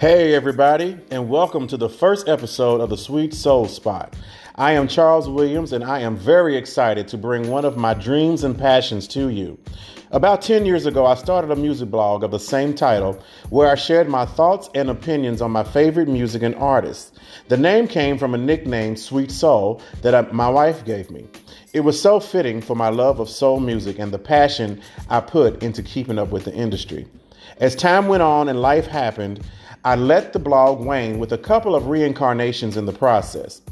Hey, everybody, and welcome to the first episode of the Sweet Soul Spot. I am Charles Williams, and I am very excited to bring one of my dreams and passions to you. About 10 years ago, I started a music blog of the same title where I shared my thoughts and opinions on my favorite music and artists. The name came from a nickname, Sweet Soul, that I, my wife gave me. It was so fitting for my love of soul music and the passion I put into keeping up with the industry. As time went on and life happened, I let the blog wane with a couple of reincarnations in the process.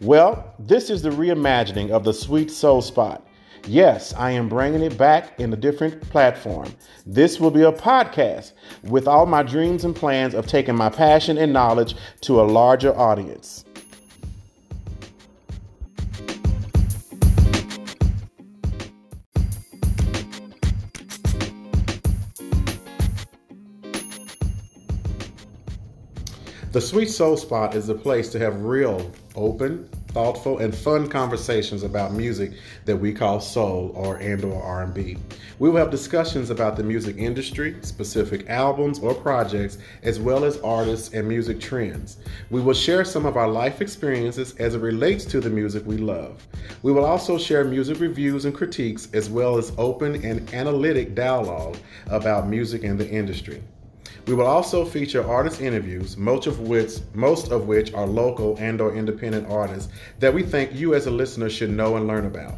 Well, this is the reimagining of the Sweet Soul Spot. Yes, I am bringing it back in a different platform. This will be a podcast with all my dreams and plans of taking my passion and knowledge to a larger audience. The Sweet Soul Spot is a place to have real, open, thoughtful, and fun conversations about music that we call soul or and or R&B. We will have discussions about the music industry, specific albums or projects, as well as artists and music trends. We will share some of our life experiences as it relates to the music we love. We will also share music reviews and critiques as well as open and analytic dialogue about music and the industry. We will also feature artist interviews, most of which most of which are local and or independent artists that we think you as a listener should know and learn about.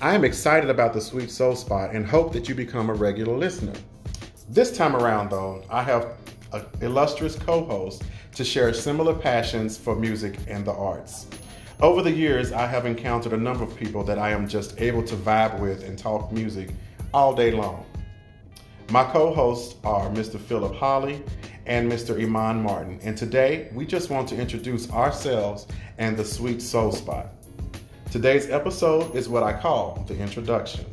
I am excited about the Sweet Soul Spot and hope that you become a regular listener. This time around though, I have an illustrious co-host to share similar passions for music and the arts. Over the years, I have encountered a number of people that I am just able to vibe with and talk music all day long. My co hosts are Mr. Philip Holly and Mr. Iman Martin, and today we just want to introduce ourselves and the Sweet Soul Spot. Today's episode is what I call the introduction.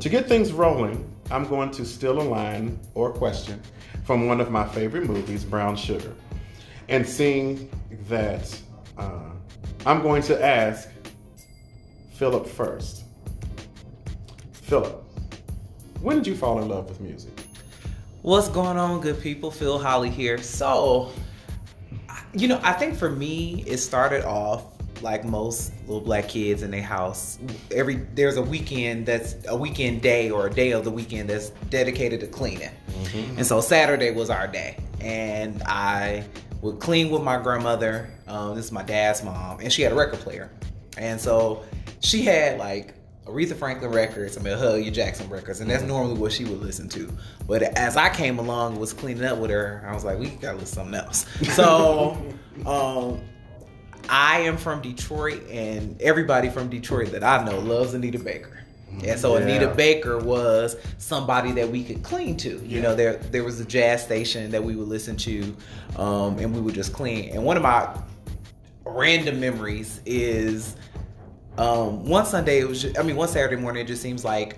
To get things rolling, I'm going to steal a line or question from one of my favorite movies, Brown Sugar. And seeing that, uh, I'm going to ask Philip first. Philip, when did you fall in love with music? What's going on, good people? Phil Holly here. So, you know, I think for me, it started off like most little black kids in their house. Every there's a weekend that's a weekend day or a day of the weekend that's dedicated to cleaning, mm-hmm. and so Saturday was our day, and I would clean with my grandmother. Um, this is my dad's mom, and she had a record player, and so she had like Aretha Franklin records, I mean, Mahalia Jackson records, and that's normally what she would listen to. But as I came along, was cleaning up with her, I was like, we gotta listen to something else. So, um, I am from Detroit, and everybody from Detroit that I know loves Anita Baker. And so yeah. Anita Baker was somebody that we could clean to. You yeah. know, there there was a jazz station that we would listen to, um, and we would just clean. And one of my random memories is um, one Sunday, it was. Just, I mean, one Saturday morning, it just seems like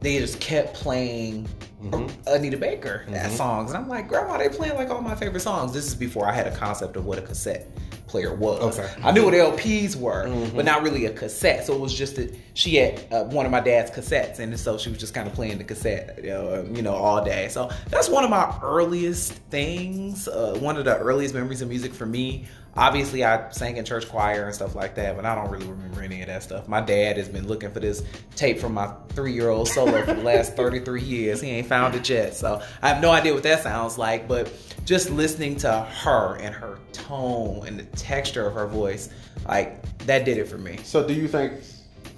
they just kept playing mm-hmm. Anita Baker mm-hmm. songs, and I'm like, Grandma, they playing like all my favorite songs. This is before I had a concept of what a cassette player was. Okay. I knew what LPs were, mm-hmm. but not really a cassette. So it was just that she had uh, one of my dad's cassettes, and so she was just kind of playing the cassette, you know, you know, all day. So that's one of my earliest things. Uh, one of the earliest memories of music for me obviously I sang in church choir and stuff like that, but I don't really remember any of that stuff. My dad has been looking for this tape from my three year old solo for the last 33 years. He ain't found it yet. So I have no idea what that sounds like, but just listening to her and her tone and the texture of her voice, like that did it for me. So do you think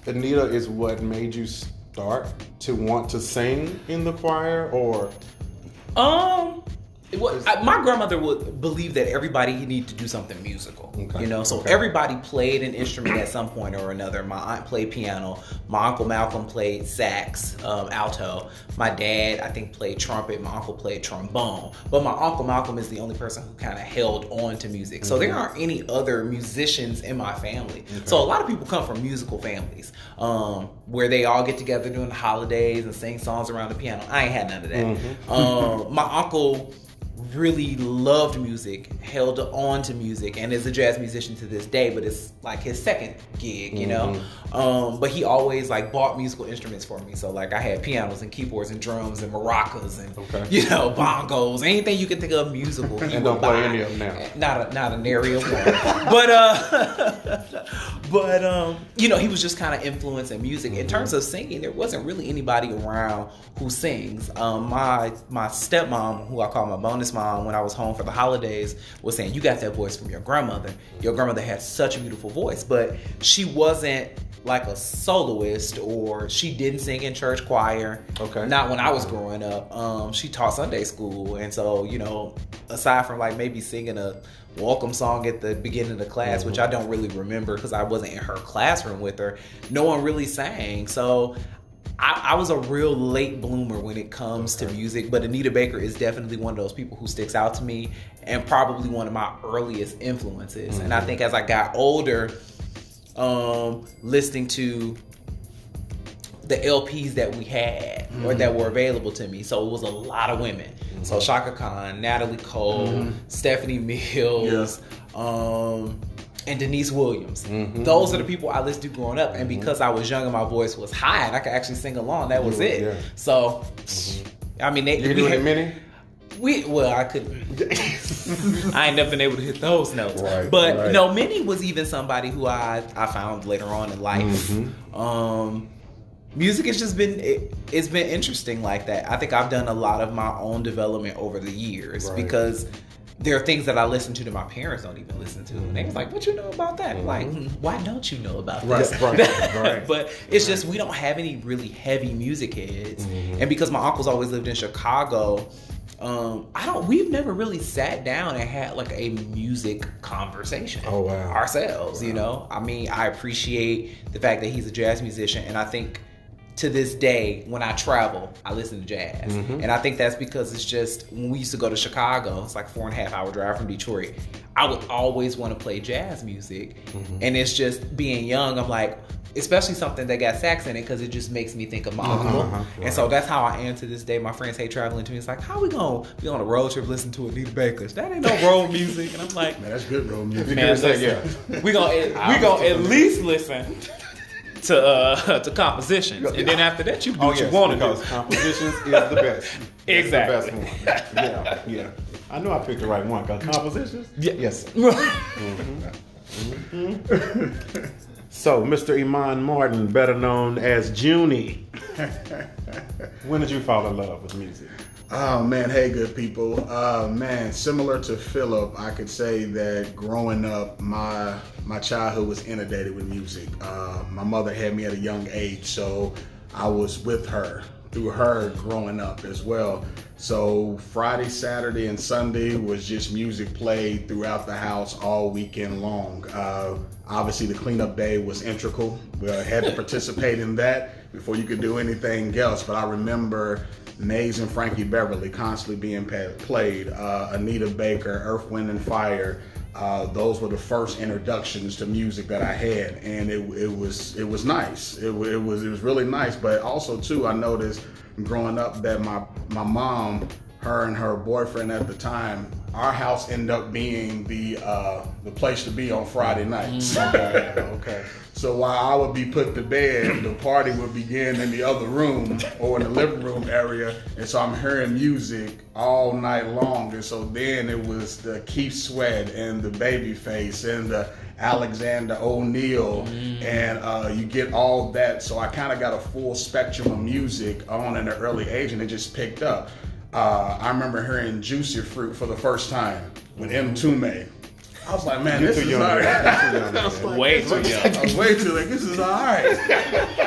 Anita is what made you start to want to sing in the choir or? Um, well, I, my grandmother would believe that everybody needed to do something musical. Okay. You know, so okay. everybody played an instrument at some point or another. My aunt played piano. My uncle Malcolm played sax, um, alto. My dad, I think, played trumpet. My uncle played trombone. But my uncle Malcolm is the only person who kind of held on to music. So mm-hmm. there aren't any other musicians in my family. Okay. So a lot of people come from musical families um, where they all get together during the holidays and sing songs around the piano. I ain't had none of that. Mm-hmm. um, my uncle really loved music, held on to music, and is a jazz musician to this day. But it's like his second gig, you know. Mm-hmm. Um, but he always like bought musical instruments for me. So like I had pianos and keyboards and drums and maracas and Okay. you know bongos, anything you can think of musical. He And don't play any of them now. Not a, not an area one. but uh, but um, you know, he was just kind of influencing music. In terms of singing, there wasn't really anybody around who sings. Um, my my stepmom, who I call my bonus mom, when I was home for the holidays, was saying, "You got that voice from your grandmother. Your grandmother had such a beautiful voice, but she wasn't." Like a soloist, or she didn't sing in church choir. Okay. Not when I was growing up. Um, she taught Sunday school, and so you know, aside from like maybe singing a welcome song at the beginning of the class, which I don't really remember because I wasn't in her classroom with her, no one really sang. So I, I was a real late bloomer when it comes to music, but Anita Baker is definitely one of those people who sticks out to me and probably one of my earliest influences. And I think as I got older, um, listening to the LPs that we had or that were available to me. So it was a lot of women. So Chaka Khan, Natalie Cole, Stephanie Mills, um, and Deniece Williams. Those are the people I listened to growing up. And because I was young and my voice was high and I could actually sing along, that was it. yeah. So, I mean, they, You doing it we well, I couldn't. I ain't never been able to hit those notes. Right, but right. no, Minnie was even somebody who I I found later on in life. Mm-hmm. Um, music has just been it, it's been interesting like that. I think I've done a lot of my own development over the years Right. because. There are things that I listen to that my parents don't even listen to. And they was like, "What you know about that?" I'm Like, "Mm, why don't you know about Right, this? right, right. but it's just we don't have any really heavy music heads, Mm-hmm. and because my uncles always lived in Chicago, um, I don't. We've never really sat down and had like a music conversation. Oh, wow. Ourselves, you know. I mean, I appreciate the fact that he's a jazz musician, and I think to this day, when I travel, I listen to jazz, Mm-hmm. and I think that's because it's just when we used to go to Chicago, it's like four and a half hour drive from Detroit. I would always want to play jazz music, Mm-hmm. and it's just being young. I'm like. Especially something that got sax in it because it just makes me think of my uncle. uh-huh, And so that's how I am to this day. My friends hate traveling to me. It's like, how we gonna be on a road trip listening to Anita Baker? That ain't no road music. And I'm like, Man, that's good road music. man, could say, listen, we gonna we gonna at least listen to uh to compositions, and then after that, you do Oh, what yes, you want to because do. compositions is the best. It's Exactly. the best one. Yeah, yeah. I know I picked the right one. 'cause compositions? Yeah. Yes. sir. So, Mr. Iman Martin, better known as Junie. when did you fall in love with music? Oh man, hey good people. Uh man, similar to Philip, I could say that growing up, my my childhood was inundated with music. Uh, my mother had me at a young age, so I was with her through her growing up as well. So Friday, Saturday, and Sunday was just music played throughout the house all weekend long. Uh, obviously, the cleanup day was integral. We had to participate in that before you could do anything else. But I remember Maze and Frankie Beverly constantly being played. Uh, Anita Baker, Earth, Wind, and Fire. Uh, those were the first introductions to music that I had, and it, it was it was nice. It, it was it was really nice. But also too, I noticed growing up that my my mom, her and her boyfriend at the time, our house ended up being the uh, the place to be on Friday nights. Okay, okay. So while I would be put to bed, the party would begin in the other room or in the living room area. And so I'm hearing music all night long. And so then it was the Keith Sweat and the Babyface and the Alexander O'Neal. And uh, you get all that. So I kind of got a full spectrum of music on in an early age and it just picked up. Uh, I remember hearing Juicy Fruit for the first time with Mtume. I was like, man, You're this too is young. all man. right. You're too young, I was like, Way too is- young. I was way too like, this is all right.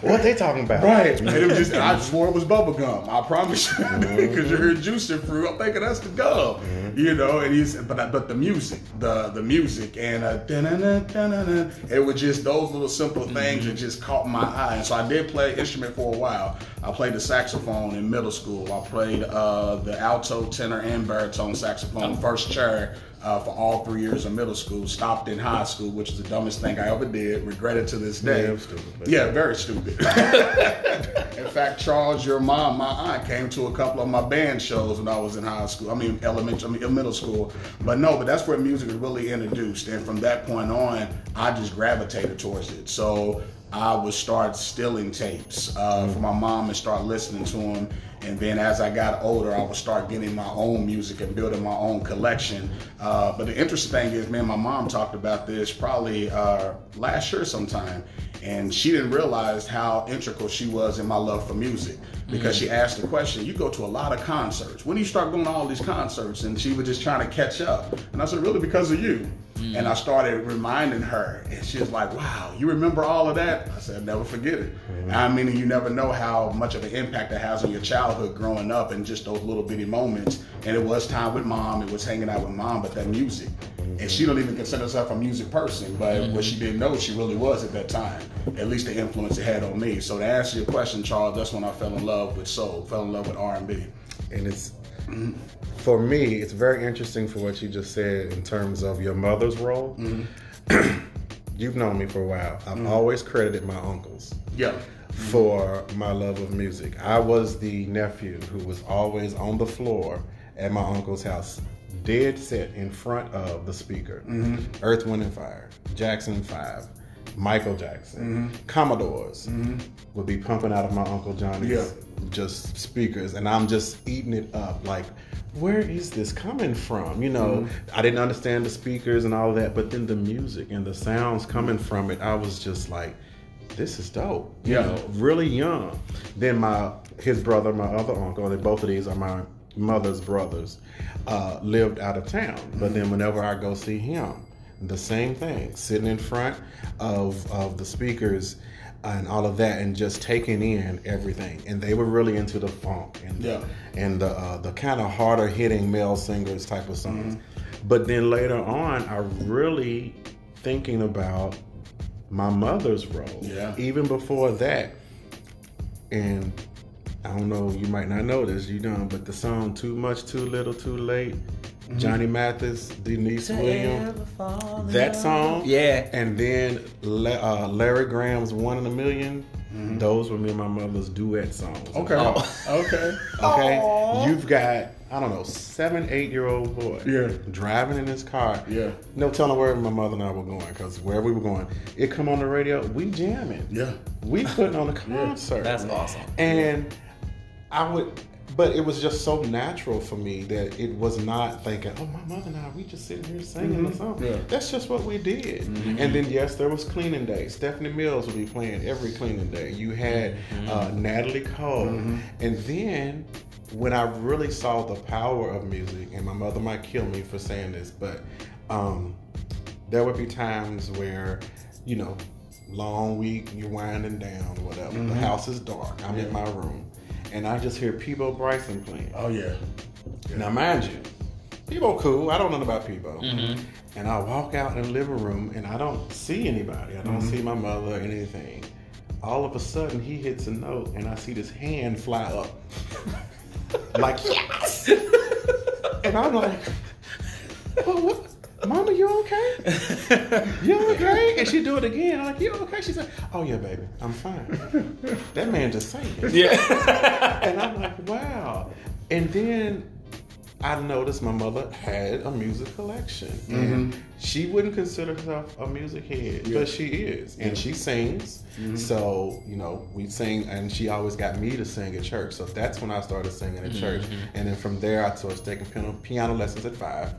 What they talking about? Right. And it was just, I swore it was bubble gum. I promise you. Because you heard juicy fruit. I'm thinking that's the gum. You know, and he's, but but the music, the the music, and uh, it was just those little simple things that just caught my eye. And so I did play instrument for a while. I played the saxophone in middle school. I played uh, the alto, tenor, and baritone saxophone first chair uh, for all three years of middle school. Stopped in high school, which is the dumbest thing I ever did. Regret it to this day. Yeah, stupid, Yeah, very stupid. in fact, Charles, your mom, my aunt, came to a couple of my band shows when I was in high school. I mean, elementary, I mean, middle school. But no, but that's where music was really introduced, and from that point on, I just gravitated towards it. So I would start stealing tapes uh, from my mom and start listening to them. And then as I got older, I would start getting my own music and building my own collection. Uh, but the interesting thing is, man, my mom talked about this probably uh, last year sometime, and she didn't realize how integral she was in my love for music because she asked the question, you go to a lot of concerts. When do you start going to all these concerts? And she was just trying to catch up. And I said, really, because of you. And I mm. started reminding her, and she was like, "Wow, you remember all of that?" I said, "Never forget it." Mm-hmm. I mean, you never know how much of an impact it has on your childhood growing up, and just those little bitty moments. And it was time with mom, it was hanging out with mom, but that music. And she don't even consider herself a music person, but mm-hmm. what she didn't know, she really was at that time. At least the influence it had on me. So to answer your question, Charles, that's when I fell in love with soul, fell in love with R and B. and it's for me it's very interesting for what you just said in terms of your mother's role. Mm-hmm. You've known me for a while. I've mm-hmm. always credited my uncles Yeah. for my love of music. I was the nephew who was always on the floor at my uncle's house dead set in front of the speaker. Mm-hmm. Earth wind and fire jackson 5 michael jackson commodores would be pumping out of my uncle johnny's Yeah. Just speakers and I'm just eating it up. Like where is this coming from? You know I didn't understand the speakers and all that but then the music and the sounds coming from it I was just like this is dope. You Yeah. know really young. Then my his brother my other uncle and both of these are my mother's brothers uh, lived out of town. But then whenever I go see him the same thing sitting in front of of the speakers and all of that and just taking in everything and they were really into the funk and Yeah. and the uh, the kind of harder hitting male singers type of songs but then later on i really thinking about my mother's role Yeah. even before that and i don't know you might not know this you don't but the song too much too little too late johnny mathis deniece williams that song Yeah. and then uh, Larry Graham's "One in a 1000000 Those were me and my mother's duet songs. Okay. Okay. Okay. You've got I don't know seven, eight year old boy. Yeah. Driving in his car. Yeah. No telling where my mother and I were going because wherever we were going, it come on the radio. We jamming. Yeah. We putting on a concert. That's awesome. And I would, but it was just so natural for me that it was not thinking, oh, my mother and I, we just sitting here singing the mm-hmm. song. Yeah. That's just what we did. Mm-hmm. And then, yes, there was cleaning day. Stephanie Mills would be playing every cleaning day. You had mm-hmm. uh, Natalie Cole. And then, when I really saw the power of music, and my mother might kill me for saying this, but um, there would be times where, you know, long week, you're winding down whatever. The house is dark. I'm in my room. And I just hear Peabo Bryson playing. Oh yeah. Now, mind you, Peabo cool. I don't know about Peabo. Mm-hmm. And I walk out in the living room and I don't see anybody. I don't mm-hmm. see my mother or anything. All of a sudden, he hits a note and I see this hand fly up. like, yes! and I'm like, well, what? Mama, you okay? You okay? And she do it again. I'm like, you okay? She said, oh yeah, baby, I'm fine. that man just sang. Yeah. And I'm like, wow. And then I noticed my mother had a music collection. And mm-hmm. she wouldn't consider herself a music head, Yeah. but she is. And she sings. Mm-hmm. So, you know, we sing, and she always got me to sing at church. So that's when I started singing at church. Mm-hmm. And then from there, I started taking piano, piano lessons at five.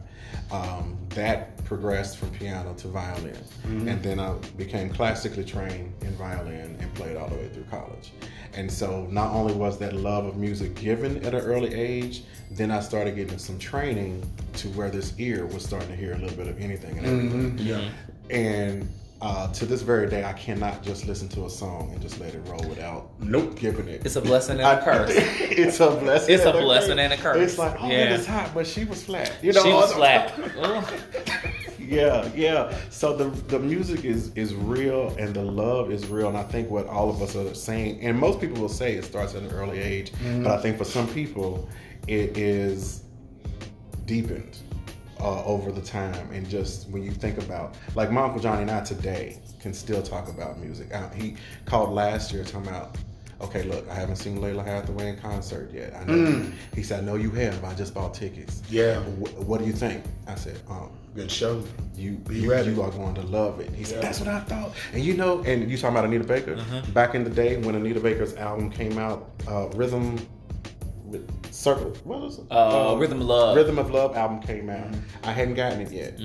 Um, that progressed from piano to violin. And then I became classically trained in violin and played all the way through college. And so not only was that love of music given at an early age, then I started getting some training to where this ear was starting to hear a little bit of anything and everything. Yeah. And uh, to this very day, I cannot just listen to a song and just let it roll without Nope. giving it. It's a blessing and a curse. it's a blessing. It's a and a blessing curse. and a curse. It's like, oh, Yeah. it is hot, but she was flat. You know, she was flat. yeah, yeah. So the the music is is real and the love is real, and I think what all of us are saying, and most people will say it starts at an early age, but I think for some people it is deepened uh, over the time, and just when you think about like my uncle Johnny and I today can still talk about music. Uh, he called last year talking about Okay, look, I haven't seen Lalah Hathaway in concert yet. I know. He said, I know you have. I just bought tickets. Yeah. Wh- what do you think? I said, um, Good show. you Be you, ready. you are going to love it. He said, Yeah. That's what I thought. And you know, and you talking about Anita Baker. Back in the day when Anita Baker's album came out, uh, Rhythm with Circle, what was it? Uh, Um, Rhythm of Love. Rhythm of Love album came out. Mm-hmm. I hadn't gotten it yet.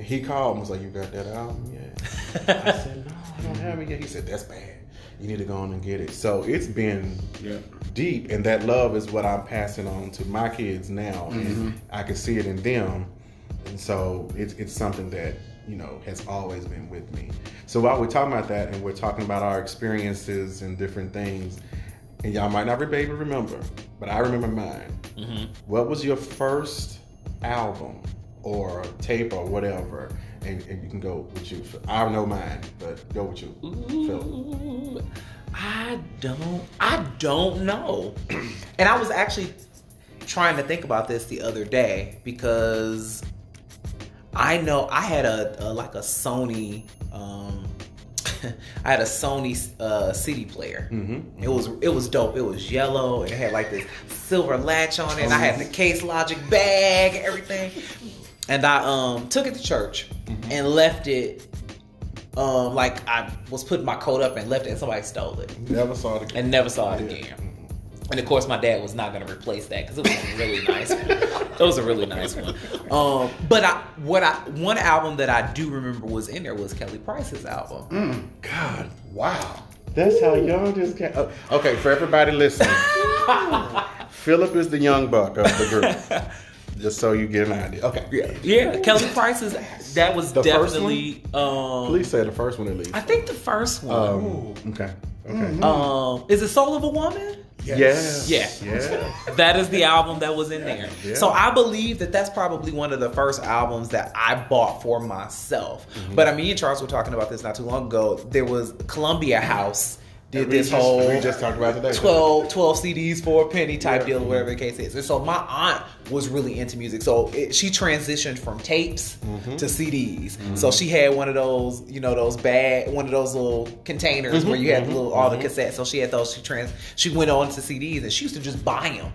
He called and was like, "You got that album yet?" I said, "No, I don't have it yet." He said, "That's bad. You need to go on and get it." So it's been Yeah. deep, and that love is what I'm passing on to my kids now, and I can see it in them, and so it's it's something that you know has always been with me. So while we're talking about that, and we're talking about our experiences and different things, and y'all might not be able to remember, but I remember mine. What was your first album or tape or whatever? And, and you can go with you. I know mine, but go with you. Ooh, I don't. I don't know. and I was actually trying to think about this the other day because I know I had a, a like a Sony. Um, I had a Sony uh, CD player. Mm-hmm. It was it was dope. It was yellow and it had like this silver latch on it. And I had the Case Logic bag, everything. And I um took it to church and left it. Um, like I was putting my coat up and left it, and somebody stole it Never saw it again. and never saw it Yeah. again. And of course, my dad was not going to replace that because it was a really nice one. It was a really nice one. Um, but I, what I, one album that I do remember was in there was Kelly Price's album. God, Wow. that's how young this guy. oh, okay, for everybody listening, Philip is the young buck of the group. Just so you get an idea. Okay. Yeah, yeah. Kelly Price's that was The definitely. Um, Please say the first one at least. I think the first one. Um, okay. Okay. Um, is it Soul of a Woman? Yes. Yeah. Yeah. That is the album that was in there. Yeah. So I believe that that's probably one of the first albums that I bought for myself. Mm-hmm. But I mean, me and Charles were talking about this not too long ago. There was Columbia House did this just- whole we just talked about today. 12, 12 CDs for a penny type deal, or whatever the case is. And so my aunt was really into music. So it, she transitioned from tapes Mm-hmm. to CDs. So she had one of those, you know, those bag, one of those little containers where you had Mm-hmm. the little, all the cassettes. So she had those. She trans, she went on to CDs and she used to just buy them.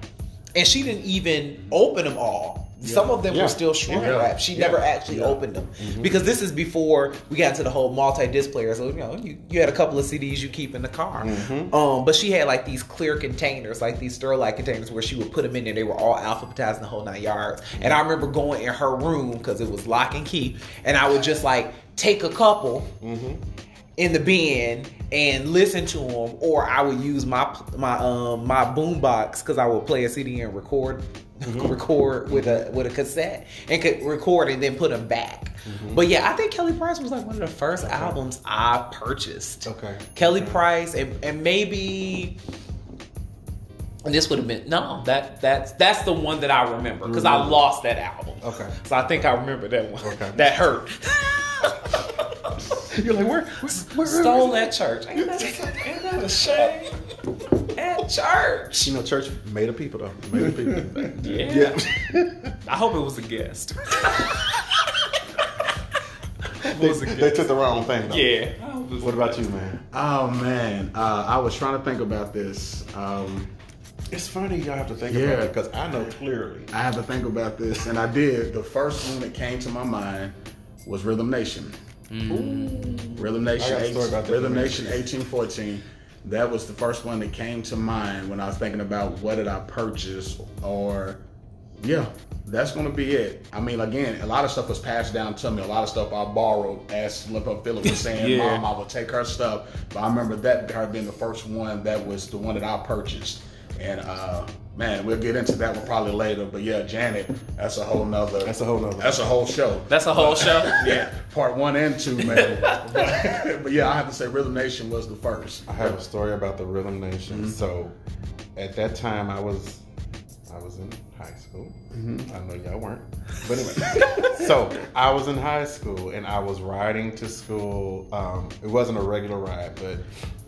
And she didn't even open them all. Some of them Yeah. were still shrink Yeah. wrapped. She Yeah. never actually opened them because this is before we got into the whole multi-disc player. So you know, you, you had a couple of CDs you keep in the car. Um, but she had like these clear containers, like these Sterlite containers, where she would put them in there. They were all alphabetized in the whole nine yards. And I remember going in her room because it was lock and key, and I would just like take a couple in the bin and listen to them, or I would use my my um my boombox because I would play a CD and record Mm-hmm. record with a with a cassette and could record and then put them back. Mm-hmm. But yeah, I think Kelly Price was like one of the first albums I purchased. Okay. Kelly Price and, and maybe and this would have been no that that's that's the one that I remember because I mm-hmm. lost that album. Okay. So I think I remember that one. Okay. That hurt. You're like, where? where, where Stole at church. Ain't that, ain't that a shame? At church. You know, church made of people though. Made of people. Yeah. yeah. I hope it was a guest. they, they took the wrong thing though. Yeah. What about you, man? Oh man, uh, I was trying to think about this. Um, It's funny y'all have to think Yeah. about it because I know clearly. I had to think about this, and I did. The first one that came to my mind was Rhythm Nation. Rhythm Nation, I got a story about that. Rhythm Nation, eighteen fourteen. That was the first one that came to mind when I was thinking about what did I purchase, or yeah, that's gonna be it. I mean, again, a lot of stuff was passed down to me. A lot of stuff I borrowed, as Slip Up Philip was saying. Yeah. Mom, I would take her stuff, but I remember that her being the first one that was the one that I purchased. And uh, man, we'll get into that one probably later. But yeah, Janet, that's a whole nother. That's a whole nother- That's a whole show. That's a whole show. yeah, part one and two, man. but, but yeah, I have to say, Rhythm Nation was the first. I have a story about the Rhythm Nation. So, at that time, I was I was in high school. I know y'all weren't, but anyway. so I was in high school and I was riding to school. Um, it wasn't a regular ride, but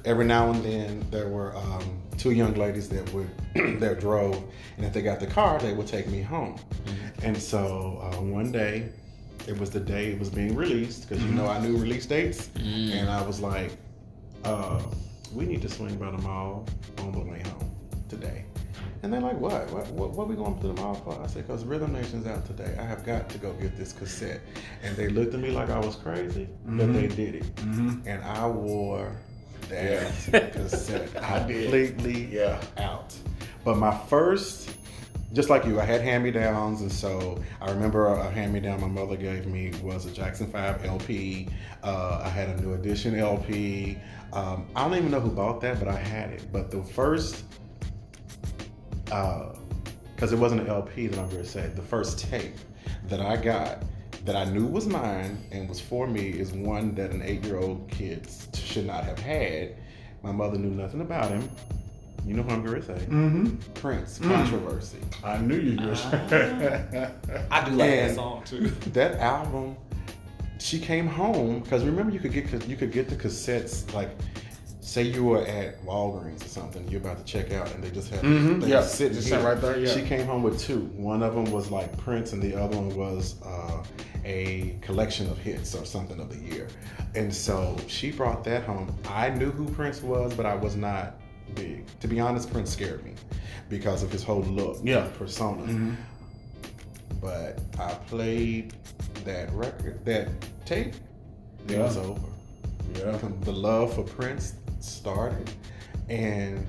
every now and then there were um, two young ladies that would that drove, and if they got the car, they would take me home. And so uh, one day. It was the day it was being released because you know I knew release dates, and I was like, uh, we need to swing by the mall on the way home today. And they're like, what? What, what, what we going to the mall for? I said, because Rhythm Nation's out today. I have got to go get this cassette. And they looked at me like I was crazy, but Mhm. they did it. Mm-hmm. And I wore that Yeah. cassette I did. completely Yeah. out. But my first, just like you, I had hand me downs, and so I remember a hand me down my mother gave me was a Jackson 5 LP. Uh, I had a New Edition LP. Um, I don't even know who bought that, but I had it. But the first, because it wasn't an LP that I'm going to say, the first tape that I got that I knew was mine and was for me is one that an eight year old kid should not have had. My mother knew nothing about him. You know who I'm going to say? Mm-hmm. Prince, Mm. Controversy. I knew you were. I do like that song too. That album, she came home because remember you could get you could get the cassettes like. Say you were at Walgreens or something, you're about to check out, and they just had Mhm, they yeah, just sitting just right there, yeah. She came home with two. One of them was like Prince, and the other one was uh, a collection of hits or something of the year. And so she brought that home. I knew who Prince was, but I was not big. To be honest, Prince scared me because of his whole look, Yeah. persona. Mhm. But I played that record, that tape. It was over. Yeah. The love for Prince started, and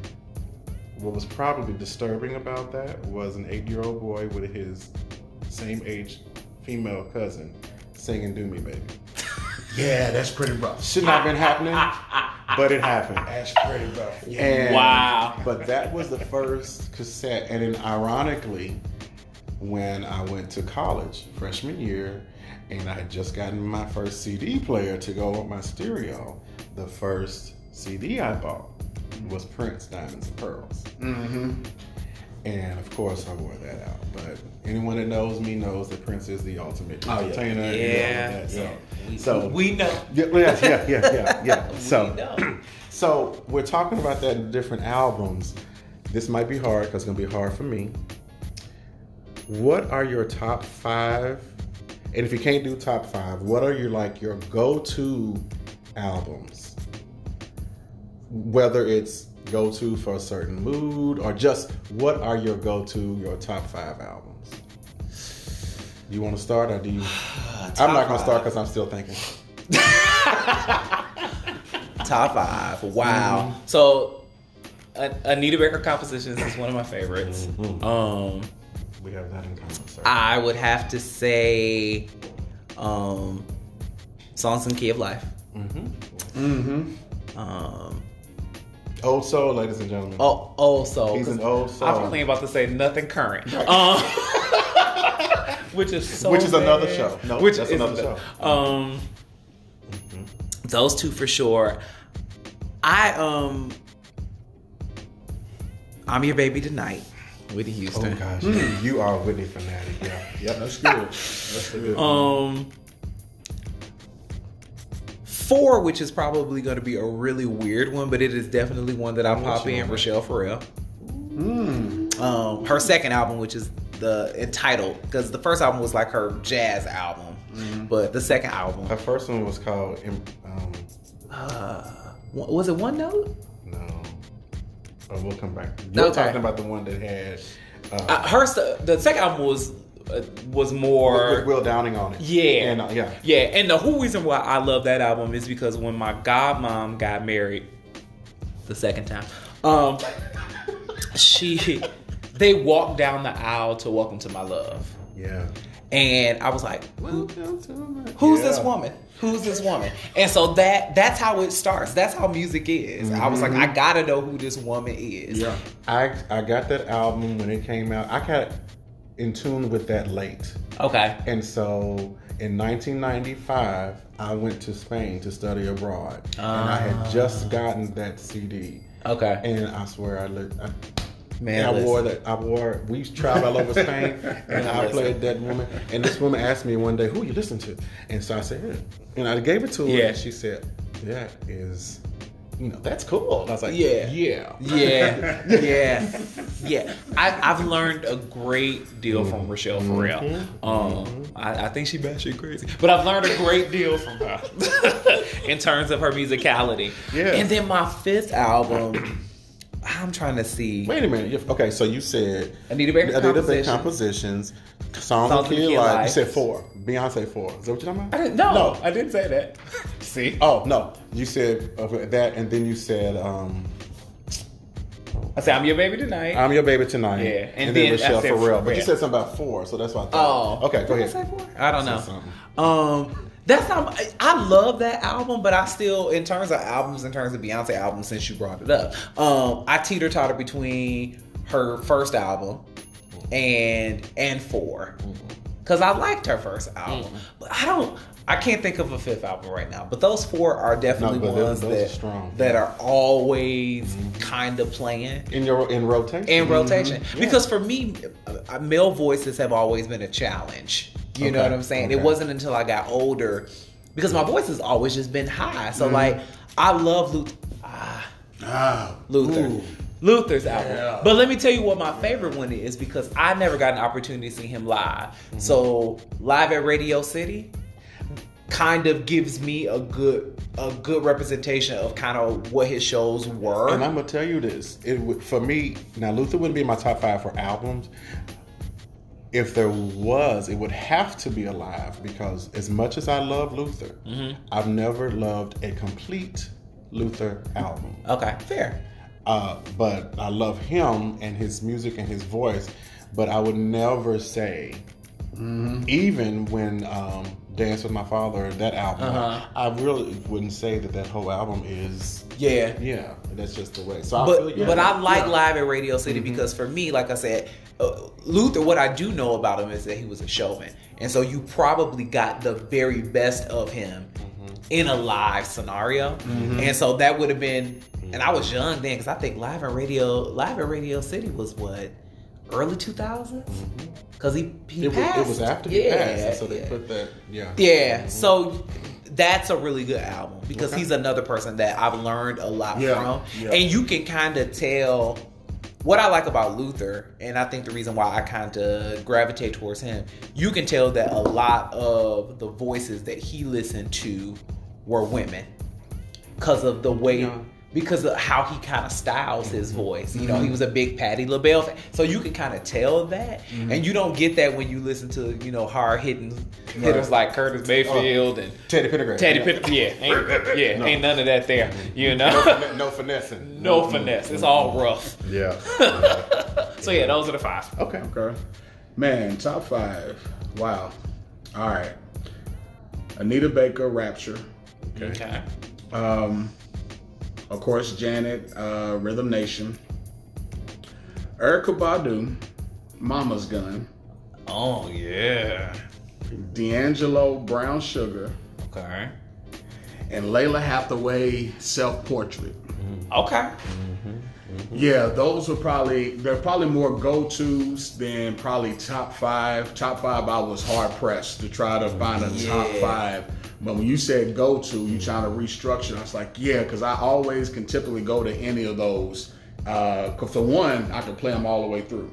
what was probably disturbing about that was an eight-year-old boy with his same age female cousin singing "Do Me, Baby." Yeah, that's pretty rough. Should not have been happening, but it happened. That's pretty rough. Yeah. And- Wow. But that was the first cassette. And then ironically, when I went to college freshman year and I had just gotten my first CD player to go with my stereo, the first CD I bought was Prince Diamonds and Pearls. Mm-hmm. And of course, I wore that out. But anyone that knows me knows that Prince is the ultimate Oh, yeah. entertainer. and all of Yeah. that. So, We, so we know. yeah, yeah, yeah, yeah, yeah, yeah. We So, know. so we're talking about that in different albums. This might be hard because it's gonna be hard for me. What are your top five? And if you can't do top five, what are your like your go-to albums? Whether it's go-to for a certain mood or just what are your go-to, your top five albums? You want to start or do you? I'm not gonna start because I'm still thinking. Top five. Wow. Mm-hmm. So, A- Anita Baker compositions is one of my favorites. Mhm. Um, We have that in common, sir. I would have to say, um, songs in Key of Life. hmm Mm-hmm. Um, Old soul, ladies and gentlemen. oh, old soul. He's an old soul. I was thinking about to say nothing current. Um, which is so Which is another show. No, which is another show. Um, those two for sure. I um, I'm your baby tonight, Whitney Houston. Oh gosh, you are a Whitney fanatic. Yeah. Yep. That's good. That's good. Um, four, which is probably going to be a really weird one, but it is definitely one that I pop in. on? Rachelle Ferrell. Mm. Um, her second album, which is the entitled, because the first album was like her jazz album, but the second album, Her first one was called. um, Um, uh, was it One Note? no. Oh, we'll come back. You're Okay. talking about the one that had. Uh, Uh, her st- the second album was was more with, with Will Downing on it. Yeah. And uh, yeah. Yeah, and the whole reason why I love that album is because when my godmom got married the second time, um, she they walked down the aisle to "Welcome to My Love," Yeah. and I was like, Who, Welcome to my- "Who's Yeah. this woman? Who's this woman?" And so that that's how it starts. That's how music is. I was like, I gotta know who this woman is. Yeah. I I got that album when it came out. I got in tune with that late. Okay. And so in 1995, I went to Spain to study abroad. and I had just ah. gotten that CD. Okay. And I swear I looked. I, Man, I listen. wore that. I wore. We traveled all over Spain, and I played that woman. And this woman asked me one day, "Who you listen to?" And so I said, "Yeah." And I gave it to her, Yeah. and she said, "That is you know, that's cool. And I was like, Yeah. yeah. Yeah, yeah, yeah. I, I've learned a great deal from mm-hmm. Rachelle Ferrell. Mm-hmm. Um, mm-hmm. I, I think she batshit crazy, but I've learned a great deal from her in terms of her musicality. Yeah. And then my fifth album, I'm trying to see. Wait a minute. Okay, so you said Anita Baker Anita Baker compositions. songs, Songs of of Kid Kid Life. You said four. Beyonce four. Is that what you're talking about? I didn't, no, No. I didn't say that. see, Oh no, you said uh, that, and then you said um, I said I'm your baby tonight. "I'm Your Baby Tonight." Yeah, and and, then then, I Rachelle Ferrell. But you said something about four, so that's why I thought. Oh, okay, go Did I ahead. say four? I don't know. Something. Um, that's not. I- I love that album, but I still, in terms of albums, in terms of Beyonce albums, since you brought it up, um, I teeter totter between her first album and and 4 because I liked her first album, but I don't. I can't think of a fifth album right now, but those four are definitely No, ones those are that strong. that are always kind of playing. In your in rotation. in rotation. Yeah. because for me uh, male voices have always been a challenge. You know what i'm saying? It wasn't until i got older because my voice has always just been high. So Mm-hmm. like i love luther. Ah, Ah, luther. ooh. Luther's album. Yeah. But let me tell you what my favorite one is because I never got an opportunity to see him live. Mm-hmm. So live at Radio City kind of gives me a good a good representation of kind of what his shows were. And I'm gonna tell you this: it would, for me now, Luther wouldn't be in my top five for albums. If there was, it would have to be alive because as much as I love Luther, Mm-hmm. I've never loved a complete Luther album. okay, fair. Uh, but I love him and his music and his voice. But I would never say, even when um, Dance with My Father, that album, Uh-huh. I really wouldn't say that that whole album is. Yeah. Yeah, that's just the way. So I but feel you. but I like Yeah. Mm-hmm. live at Radio City because for me, like I said, uh, Luther. What I do know about him is that he was a showman, and so you probably got the very best of him Mm-hmm. in a live scenario, and so that would have been. And I was young then because I think live at Radio live at Radio City was what early two thousands because he he Mm-hmm. it was, passed. it was after he yeah, passed, and so they yeah. put that. Yeah. Yeah, so that's a really good album because Okay. he's another person that I've learned a lot Yeah, from. yeah. And you can kind of tell what I like about Luther, and I think the reason why I kind of gravitate towards him, you can tell that a lot of the voices that he listened to were women because of the way. Yeah. Because of how he kind of styles his Mm-hmm. voice, you know, he was a big Patti LaBelle fan, so you can kind of tell that, Mm-hmm. and you don't get that when you listen to you know hard hitting hitters like Curtis Mayfield and Teddy Pendergrass. Teddy yeah. Pitt. Yeah, ain't, yeah, No. ain't none of that there. You know, finesse- no finessing. no finesse. It's all rough. Yeah. So yeah, those are the five. okay. Okay. Man, top five. Wow. All right. Anita Baker, Rapture. Okay. Um, of course, Janet, uh, Rhythm Nation. Erykah Badu, Mama's Gun. Oh yeah. D'Angelo, Brown Sugar. Okay. And Lalah Hathaway, Self Portrait. Okay. Yeah, those are probably they're probably more go tos than probably top five. Top five, I was hard pressed to try to find a top five. But when you said go to, you trying to restructure. I was like, yeah, because I always can typically go to any of those. Because for one, I can play them all the way through.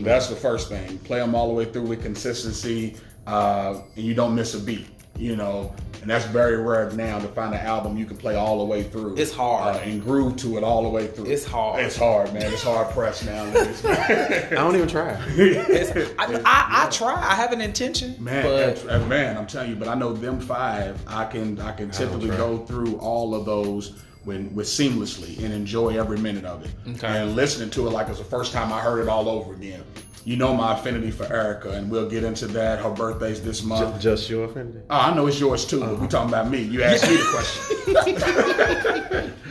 That's the first thing. Play them all the way through with consistency, uh, and you don't miss a beat. You know, and that's very rare now to find an album you can play all the way through. It's hard. uh, and groove to it all the way through. It's hard. It's hard, man. It's hard pressed now. I don't even try. It's, I, I, I try. I have an intention, Man, but that's- uh, man, I'm telling you, but I know them five. I can I can typically try. go through all of those when with seamlessly and enjoy every minute of it. Okay. And listening to it like it's the first time I heard it all over again. You know my affinity for Erykah, and we'll get into that. Her birthday's this month. Ju- Just your affinity. Oh, I know it's yours too, but we're talking about me. You asked me the question.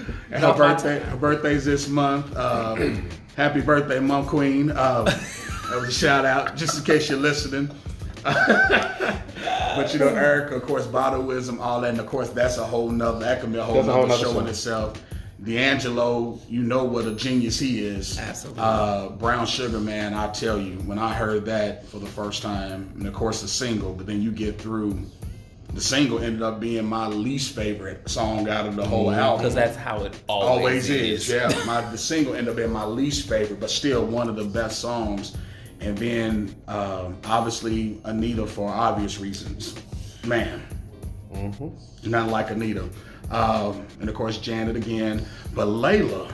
and her birthday, her birthday's this month. Uh, happy birthday, Mom Queen. Uh, that was a shout out, just in case you're listening. but you know, Erykah, of course, Baduizm, all that, and of course, that's a whole nother. That can be a whole That's a whole nother nother show in itself. D'Angelo, you know what a genius he is. Absolutely. Uh, Brown Sugar Man, I tell you, when I heard that for the first time, and of course the single, but then you get through the single ended up being my least favorite song out of the whole album. Because that's how it always, always is. Yeah, my the single ended up being my least favorite, but still one of the best songs. And then um, obviously Anita for obvious reasons. Man, not like Anita. Um, and of course Janet again, but Lalah.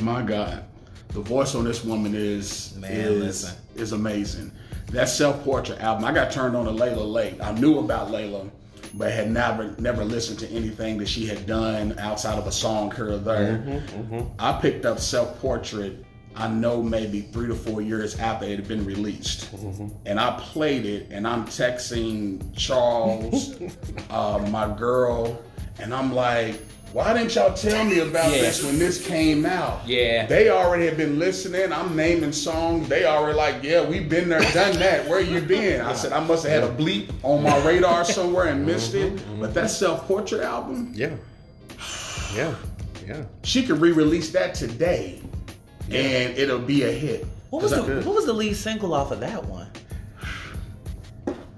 My God, the voice on this woman is Man, is, listen. is amazing. That self portrait album, I got turned on to Lalah late. I knew about Lalah, but had never never listened to anything that she had done outside of a song here or there. I picked up self portrait. I know maybe three to four years after it had been released, mm-hmm. and I played it, and I'm texting Charles, uh, my girl, and I'm like, "Why didn't y'all tell me about Yeah. this when this came out?" Yeah. They already had been listening. I'm naming songs. They already like, yeah, we've been there, done that. Where you been? I said, I must have had a bleep on my radar somewhere and missed it. Mm-hmm, mm-hmm. But that self portrait album, Yeah. Yeah. Yeah. she could re-release that today, and it'll be a hit. What was, the, what was the lead single off of that one?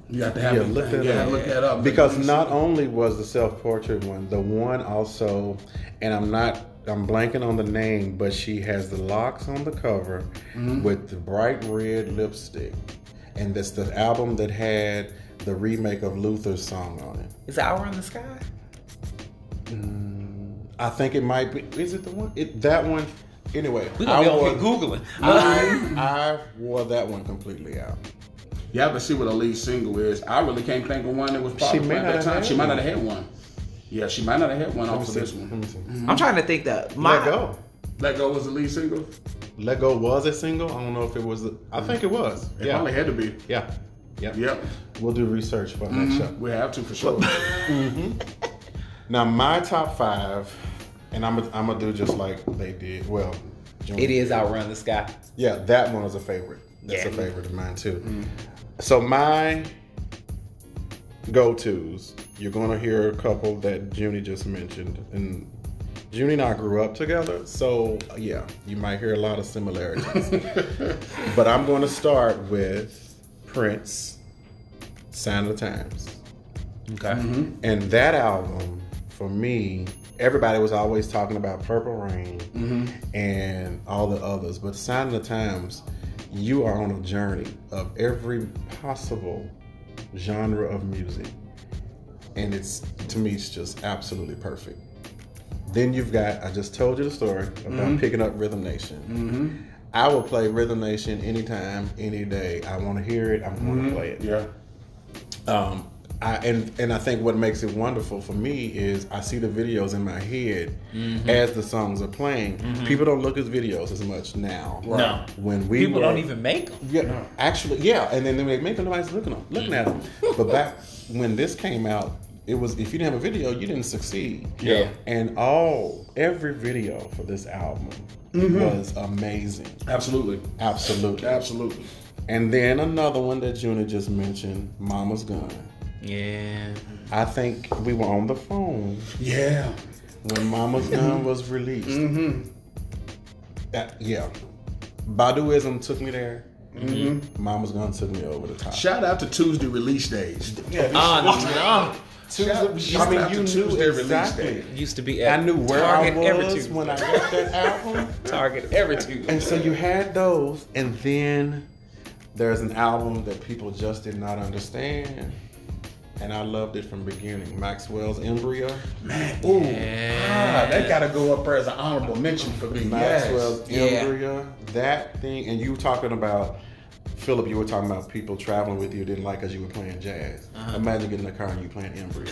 You have to have Yeah, it. look that yeah, up. look that up. Because not only was the self portrait one, the one also, and I'm not, I'm blanking on the name, but she has the locks on the cover mm-hmm. with the bright red lipstick. And that's the album that had the remake of Luther's song on it. Is Outrun the Sky? Mm, I think it might be. Is it the one? It, that one. Anyway, We're going to I, on wore, here Googling. I, I wore that one completely out. you have to see what the lead single is. I really can't think of one that was popular at that time. had She might not have had one. Yeah, she might not have had one off of this one. me see. I'm trying to think that. My, Let go. Let Go was the lead single. Let go was a single. I don't know if it was. I think it was. It yeah. probably had to be. Yeah. Yep. Yep. We'll do research for next show. We have to for sure. mm-hmm. Now, my top five, and I'm gonna do just like they did. Well, Junior- it is Outrun the Sky. Yeah, that one was a favorite. That's Yeah. a favorite of mine too. Mm-hmm. So my go tos, you're gonna hear a couple that Junie just mentioned, and Junie and I grew up together, so yeah, you might hear a lot of similarities. but I'm gonna start with Prince, Sign of the Times. Okay. Mm-hmm. And that album, for me, everybody was always talking about Purple Rain mm-hmm. and all the others. But Sign of the Times, you are on a journey of every possible genre of music. And it's, to me, it's just absolutely perfect. Then you've got, I just told you the story about mm-hmm. picking up Rhythm Nation. Mm-hmm. I will play Rhythm Nation anytime, any day. I want to hear it, I'm going to play it yeah. um, I, and and I think what makes it wonderful for me is I see the videos in my head mm-hmm. as the songs are playing. Mm-hmm. People don't look at videos as much now. No. When we People were- don't even make them. yeah, actually, yeah, and then they make them nobody's looking them, looking at them. Mm. But back when this came out, it was if you didn't have a video, you didn't succeed. Yeah. And all every video for this album mm-hmm. was amazing, Absolutely. absolutely. Absolutely. And then another one that Junie just mentioned, Mama's Gun. Yeah. I think we were on the phone Yeah. when Mama's Gun was released. Mm-hmm. Uh, yeah. Baduizm took me there. Mhm. Mama's Gun took me over the top. Shout out to Tuesday release days. Yeah, Ah, no. Tuesday, shout I mean, you to knew Tuesday release exactly. day. Used to be at I knew where Target I every was Tuesday. when I got that album. Target every Tuesday. And so you had those, and then there's an album that people just did not understand. And I loved it from beginning. Maxwell's Embryo. Man, ooh, ah, that gotta go up there as an honorable mention for me. Maxwell's Yeah. Embryo. That thing, and you were talking about Philip. You were talking about people traveling with you didn't like because you were playing jazz. Uh-huh. Imagine getting in the car and you playing Embryo.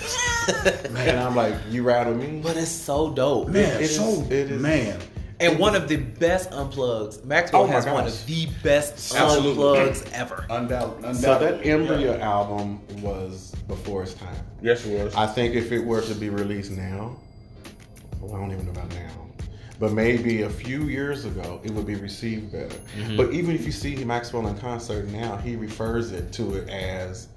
and I'm like, you ride with me? But it's so dope. Man, It is- so it is- man. And one of the best unplugs. Maxwell Oh my has one of the best Absolutely. unplugs ever. Undoubtedly. So that Embryo album was before its time. Yes, it was. I think if it were to be released now, well, I don't even know about now, but maybe a few years ago, it would be received better. Mm-hmm. But even if you see Maxwell in concert now, he refers it to it as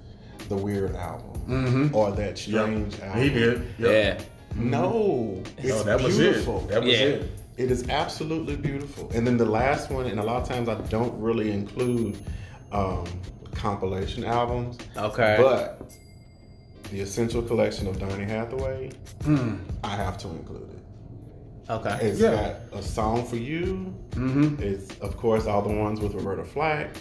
the weird album or that strange album. Mm-hmm. He did. Yep. Yeah. No, it's Oh, that was beautiful. it. That was Yeah. it. It is absolutely beautiful. And then the last one, and a lot of times I don't really include um, compilation albums. Okay. But the essential collection of Donny Hathaway, Hmm. I have to include it. okay. It's Yeah. got a song for you. Mm-hmm. It's of course all the ones with Roberta Flack.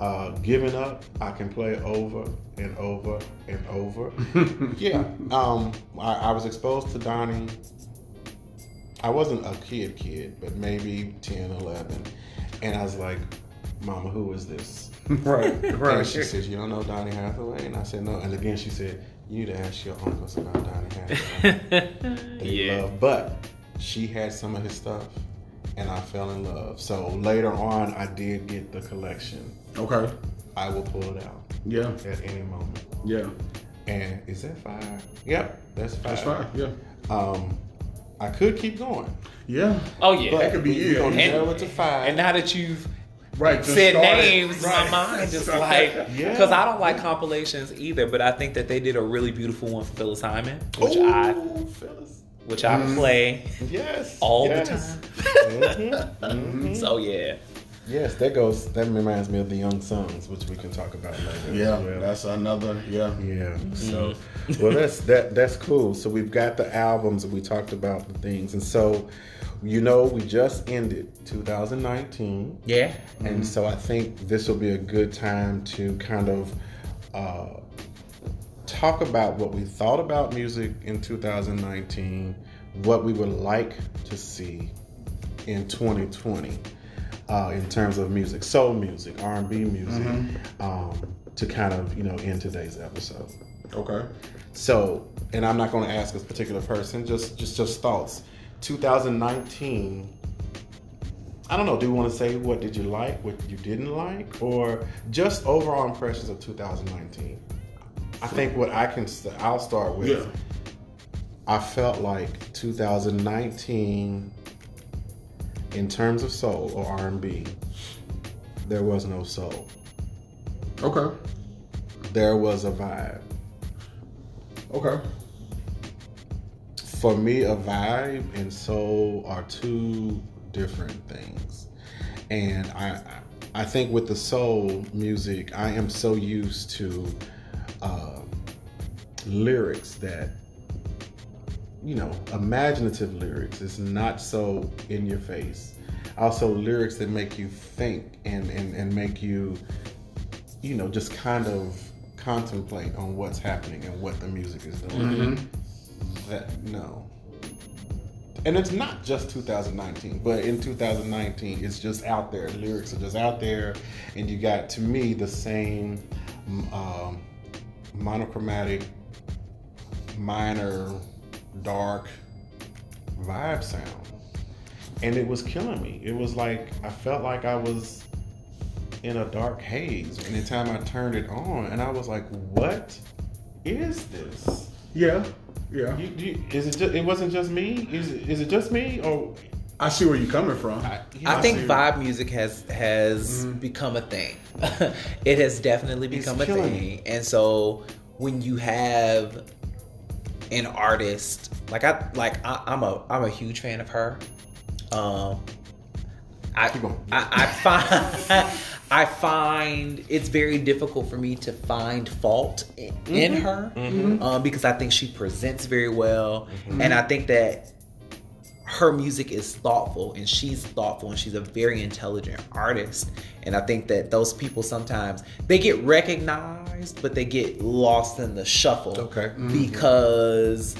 Uh, Giving up, I can play over and over and over. yeah, um, I, I was exposed to Donny. I wasn't a kid, kid, but maybe 10, 11. and I was like, "Mama, who is this?" right, And right. she said, "You don't know Donny Hathaway?" And I said, "No." And again, she said, "You need to ask your uncles about Donny Hathaway." They yeah. love, but she had some of his stuff, and I fell in love. So later on, I did get the collection. Okay. I will pull it out Yeah. at any moment. Yeah. And is that five? Yep, that's five. That's fine. Yeah. Um, I could keep going, Yeah. Oh yeah. but That could be we- we it. gonna And- narrow it to five. And now that you've Right. said names, Right. my mind is Right. like, Yeah. because I don't like compilations either. But I think that they did a really beautiful one for Phyllis Hyman, which I Phyllis. which I Mm. play Yes. all yes. the time. Mhm, mhm. So yeah. Yes, that goes. That reminds me of the Young Sons, which we can talk about later. Yeah. well. That's another. Yeah. Yeah. So, well, that's that. That's cool. So we've got the albums, and we talked about the things, and so, you know, we just ended 2019, Yeah. and so I think this will be a good time to kind of uh, talk about what we thought about music in 2019, what we would like to see in 2020 uh, in terms of music, soul music, R&B music, um, to kind of you know end today's episode. Okay. So, and I'm not going to ask a particular person, just just just thoughts. 2019. I don't know. Do you want to say what did you like, what you didn't like, or just overall impressions of 2019? I think what I can, I'll start with. Yeah. I felt like 2019, in terms of soul or R&B, there was no soul. Okay. There was a vibe. Okay. For me, a vibe and soul are two different things, and I, I think with the soul music, I am so used to uh, lyrics that, you know, imaginative lyrics. It's not so in your face. Also, lyrics that make you think and and and make you, you know, just kind of contemplate on what's happening and what the music is doing that no and it's not just 2019 but in 2019 it's just out there lyrics are just out there and you got to me the same um, monochromatic minor dark vibe sound and it was killing me it was like i felt like i was in a dark haze anytime i turned it on and i was like what is this Yeah. Yeah. you, you, is it just, it wasn't just me? Is it, is it just me or I see where you're coming from. I, you I know, think see. vibe music has has mm-hmm. become a thing. it has definitely It's become a thing. me. And so when you have an artist like I like I, I'm a I'm a huge fan of her. Um I, Keep going. I, I find I find it's very difficult for me to find fault in, in her um, because I think she presents very well, and I think that her music is thoughtful and she's thoughtful and she's a very intelligent artist and i think that those people sometimes they get recognized but they get lost in the shuffle Okay. Mm-hmm. because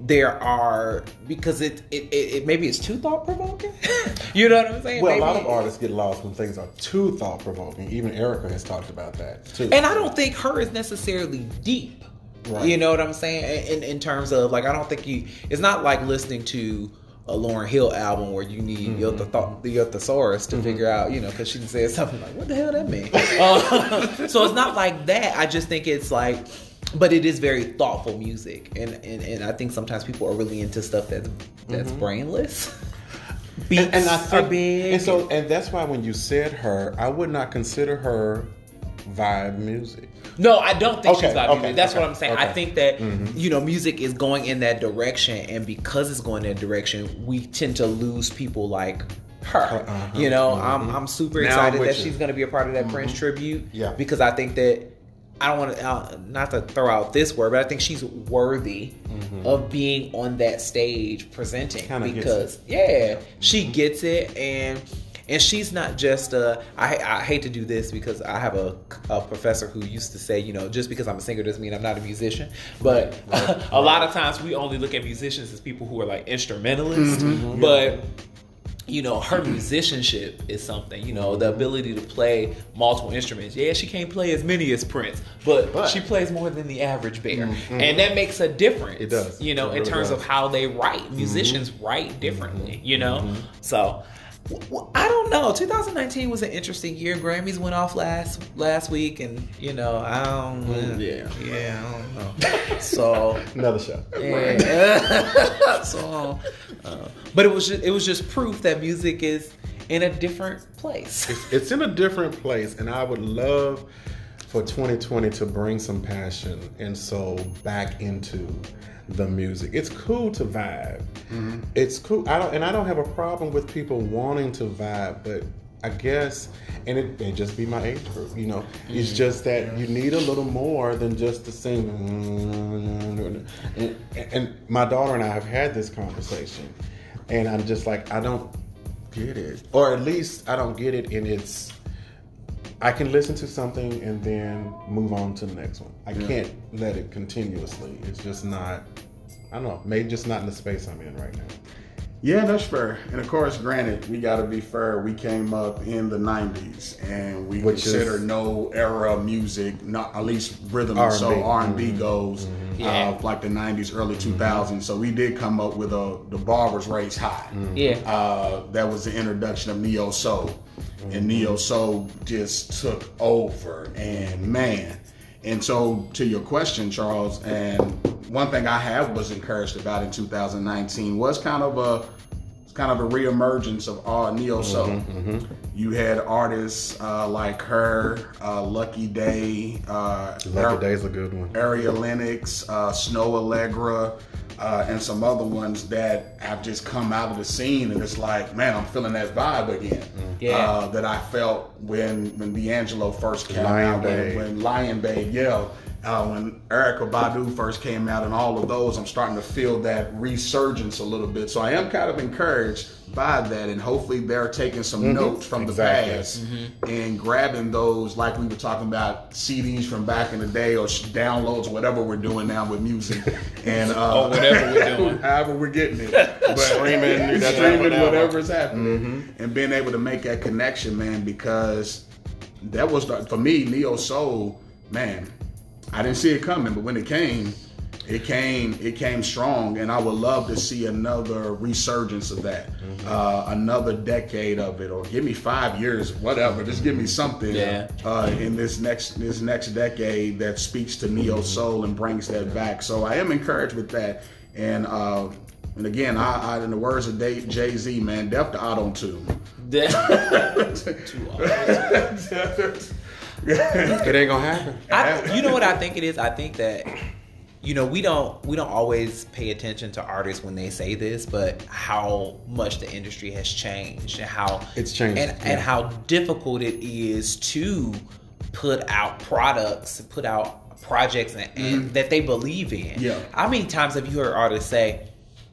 there are because it it, it, maybe it's too thought-provoking you know what i'm saying well, a lot of artists get lost when things are too thought provoking. Even Erykah has talked about that too. and I don't think her is necessarily deep. Right. You know what I'm saying? In in terms of like, I don't think you. It's not like listening to a Lauryn Hill album where you need your thought the thesaurus to figure out, you know, because she said something like, "What the hell that mean?" Uh, so it's not like that. I just think it's like, but it is very thoughtful music, and and, and I think sometimes people are really into stuff that's that's brainless. Beats and, and I are think, big, and so and that's why when you said her, I would not consider her vibe music. No, I don't think Okay, she's about okay, music. That's okay, what I'm saying. I think that Mm-hmm. you know music is going in that direction, and because it's going in that direction, we tend to lose people like her. Uh-huh, You know, mhm. I'm I'm super Now excited I'm that you. she's going to be a part of that Prince tribute. Yeah. because I think that I don't want to uh, not to throw out this word, but I think she's worthy of being on that stage presenting Kinda because yeah, she gets it and. And she's not just uh I, I hate to do this because I have a, a professor who used to say, you know, just because I'm a singer doesn't mean I'm not a musician. But a lot of times we only look at musicians as people who are like instrumentalists. Mm-hmm. But you know, her musicianship is something, you know, the ability to play multiple instruments. Yeah, she can't play as many as Prince, but, But- she plays more than the average bear. Mm-hmm. And that makes a difference. It does. You know, It in really terms does. of how they write. Mm-hmm. Musicians write differently, you know? So w- w- I don't know. 2019 was an interesting year. Grammys went off last last week, and you know, I don't. Mm, yeah. yeah, I don't know. So Another show. yeah. so, uh, but it was just, it was just proof that music is in a different place. It's in a different place, and I would love for 2020 to bring some passion and soul back into the music. It's cool to vibe. Mm-hmm. It's cool. I don't, and I don't have a problem with people wanting to vibe, but I guess, and it may just be my age group. You know, it's mm-hmm. just that you need a little more than just the sing. And, and my daughter and I have had this conversation, and I'm just like, I don't get it, or at least I don't get it in its. I can listen to something and then move on to the next one. I can't let it continuously. It's just not. I don't know. Maybe just not in the space I'm in right now. Yeah, that's fair. And of course, granted, we got to be fair. We came up in the '90s, and we Which consider is- no era of music, not at least rhythm R&B. and soul R and B goes, Yeah. uh, like the '90s, early 2000s. So we did come up with a the bar was raised high. Yeah. Uh, that was the introduction of neo soul, and neo soul just took over. And man, and so to your question, Charles, and one thing I have was encouraged about in 2019 was kind of a kind of a reemergence of uh, neo soul. You had artists uh, like her, uh, Lucky Daye, uh, Lucky Daye's a good one. Ari Lennox, uh, Snoh Aalegra, uh, and some other ones that have just come out of the scene, and it's like, man, I'm feeling that vibe again. Yeah. Uh, that I felt when when D'Angelo first came Lion out, when, Babe. when Lion Babe, yeah. Uh, when Erykah Badu first came out, and all of those, I'm starting to feel that resurgence a little bit. So I am kind of encouraged by that, and hopefully they're taking some notes from Mm-hmm. Exactly. the past and grabbing those, like we were talking about CDs from back in the day or sh- downloads, whatever we're doing now with music, and uh, Or whatever we're doing. however we're getting it, but Streaming, that's streaming, whatever. whatever's happening, and being able to make that connection, man, because that was the, for me neo soul, man. I didn't see it coming, but when it came, it came it came strong, and I would love to see another resurgence of that, uh, another decade of it, or give me five years, whatever. Just give me something Yeah. uh, in this next this next decade that speaks to neo soul and brings that back. So I am encouraged with that, and uh, and again, I, I in the words of Jay Z, man, deaf to auto tune. It ain't gonna happen. I, you know what I think it is? I think that you know we don't we don't always pay attention to artists when they say this, but how much the industry has changed and how It's changed, and yeah. and how difficult it is to put out products, put out projects and, and that they believe in. Yeah. How many times have you heard artists say?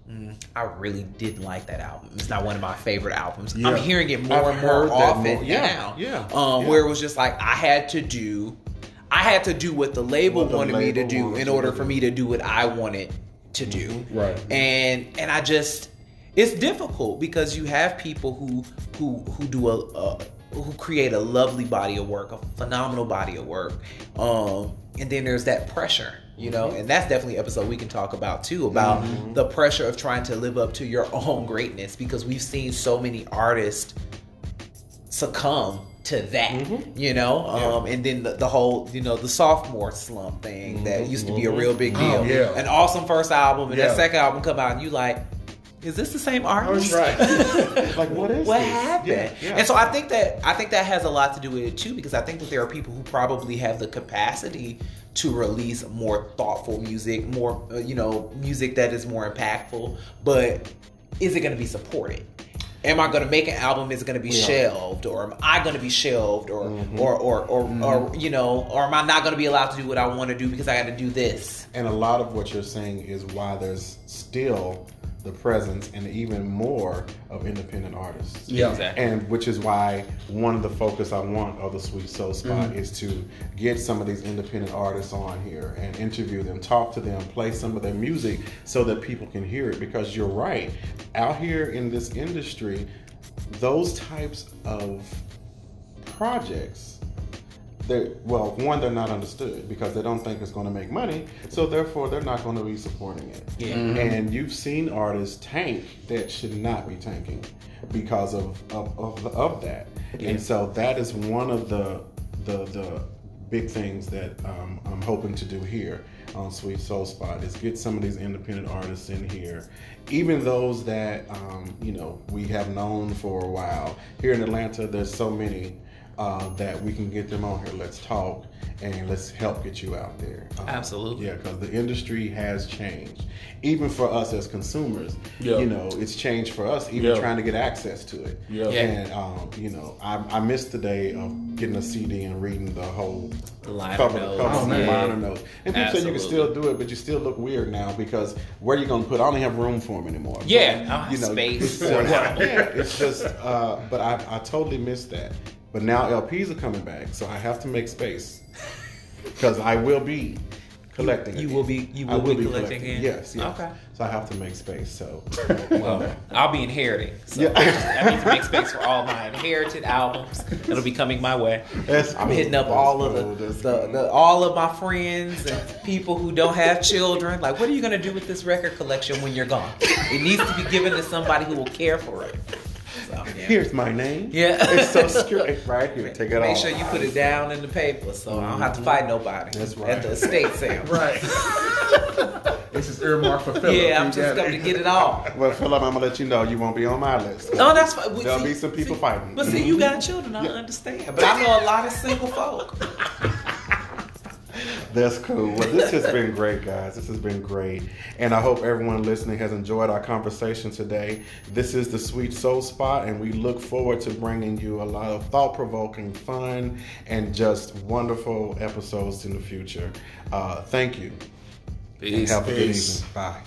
"Mm, I really didn't like that album. It's not one of my favorite albums. Yeah. I'm hearing it more I've and more often more- yeah, now. yeah, Um, yeah. Where it was just like I had to do, I had to do what the label What the wanted me to do in order for me to do what I wanted to do. Right. And and I just, it's difficult because you have people who who who do a. a who create a lovely body of work, a phenomenal body of work, um, and then there's that pressure, you know, mm-hmm. and that's definitely an episode we can talk about too about mm-hmm. the pressure of trying to live up to your own greatness because we've seen so many artists succumb to that, mm-hmm. you know, um, and then the, the whole, you know, the sophomore slump thing that used to be a real big deal. Oh, yeah. An awesome first album, and Yeah. that second album come out, and you like, is this the same artist? right. Like what is what this? happened? Yeah, yeah. And so I think that I think that has a lot to do with it too, because I think that there are people who probably have the capacity to release more thoughtful music, more uh, you know, music that is more impactful. But is it going to be supported? am I going to make an album? Is it going to be Yeah. shelved, or am I going to be shelved, or Mm-hmm. or or or, or you know, or am I not going to be allowed to do what I want to do because I got to do this? And a lot of what you're saying is why there's still the presence and even more of independent artists. Yeah. Exactly. And which is why one of the focus I want of the Sweet Soul Spot mm-hmm. is to get some of these independent artists on here and interview them, talk to them, play some of their music so that people can hear it. Because you're right, out here in this industry, those types of projects they're well one they're not understood because they don't think it's going to make money so therefore they're not going to be supporting it. Yeah. and you've seen artists tank that should not be tanking because of of, of, of that. And so that is one of the the the big things that um, i'm hoping to do here on sweet soul spot is get some of these independent artists in here. Even those that um, you know we have known for a while. Here in atlanta there's so many uh, that we can get them on here. Let's talk and let's help get you out there. Um, Absolutely. Yeah, because the industry has changed. Even for us as consumers, Yeah. you know, it's changed for us, even Yeah. trying to get access to it. Yeah. Yeah. And, um, you know, I, I missed the day of getting a CD and reading the whole The liner cover notes. cover, Oh, man. liner notes. And people say you can still do it, but you still look weird now because where are you going to put I don't have room for them anymore. Yeah, But, I don't have space it's for just- yeah, it's just, uh, but I, I totally missed that. But now LPs are coming back, so I have to make space because I will be collecting. You again. will be- you I will be collecting again? Yes, yes. Okay. So I have to make space. So Well, I'll be inheriting. So Yeah. that means make space for all my inherited albums that'll be coming my way. That's I'm cool. hitting up That's all of the, the, cool. the all of my friends and people who don't have children. Like, what are you gonna do with this record collection when you're gone? It needs to be given to somebody who will care for it. So, yeah. Here's my name. Yeah. it's so straight right here. Take it Make off. sure you put it down in the paper so I don't have to fight mm-hmm. nobody. That's right. At the estate sale. Right. this is earmarked for Philip. Yeah, I'm just got coming to get it all. Well, Philip, I'm gonna let you know you won't be on my list. No, that's fine. Well, There'll see- be some people see- fighting. But see, mm-hmm. you got children, I understand. But I know a lot of single folk. That's cool. Well, this has been great, guys. This has been great. And I hope everyone listening has enjoyed our conversation today. This is the Sweet Soul Spot, and we look forward to bringing you a lot of thought provoking, fun, and just wonderful episodes in the future. Uh, thank you. And have a good evening. Bye.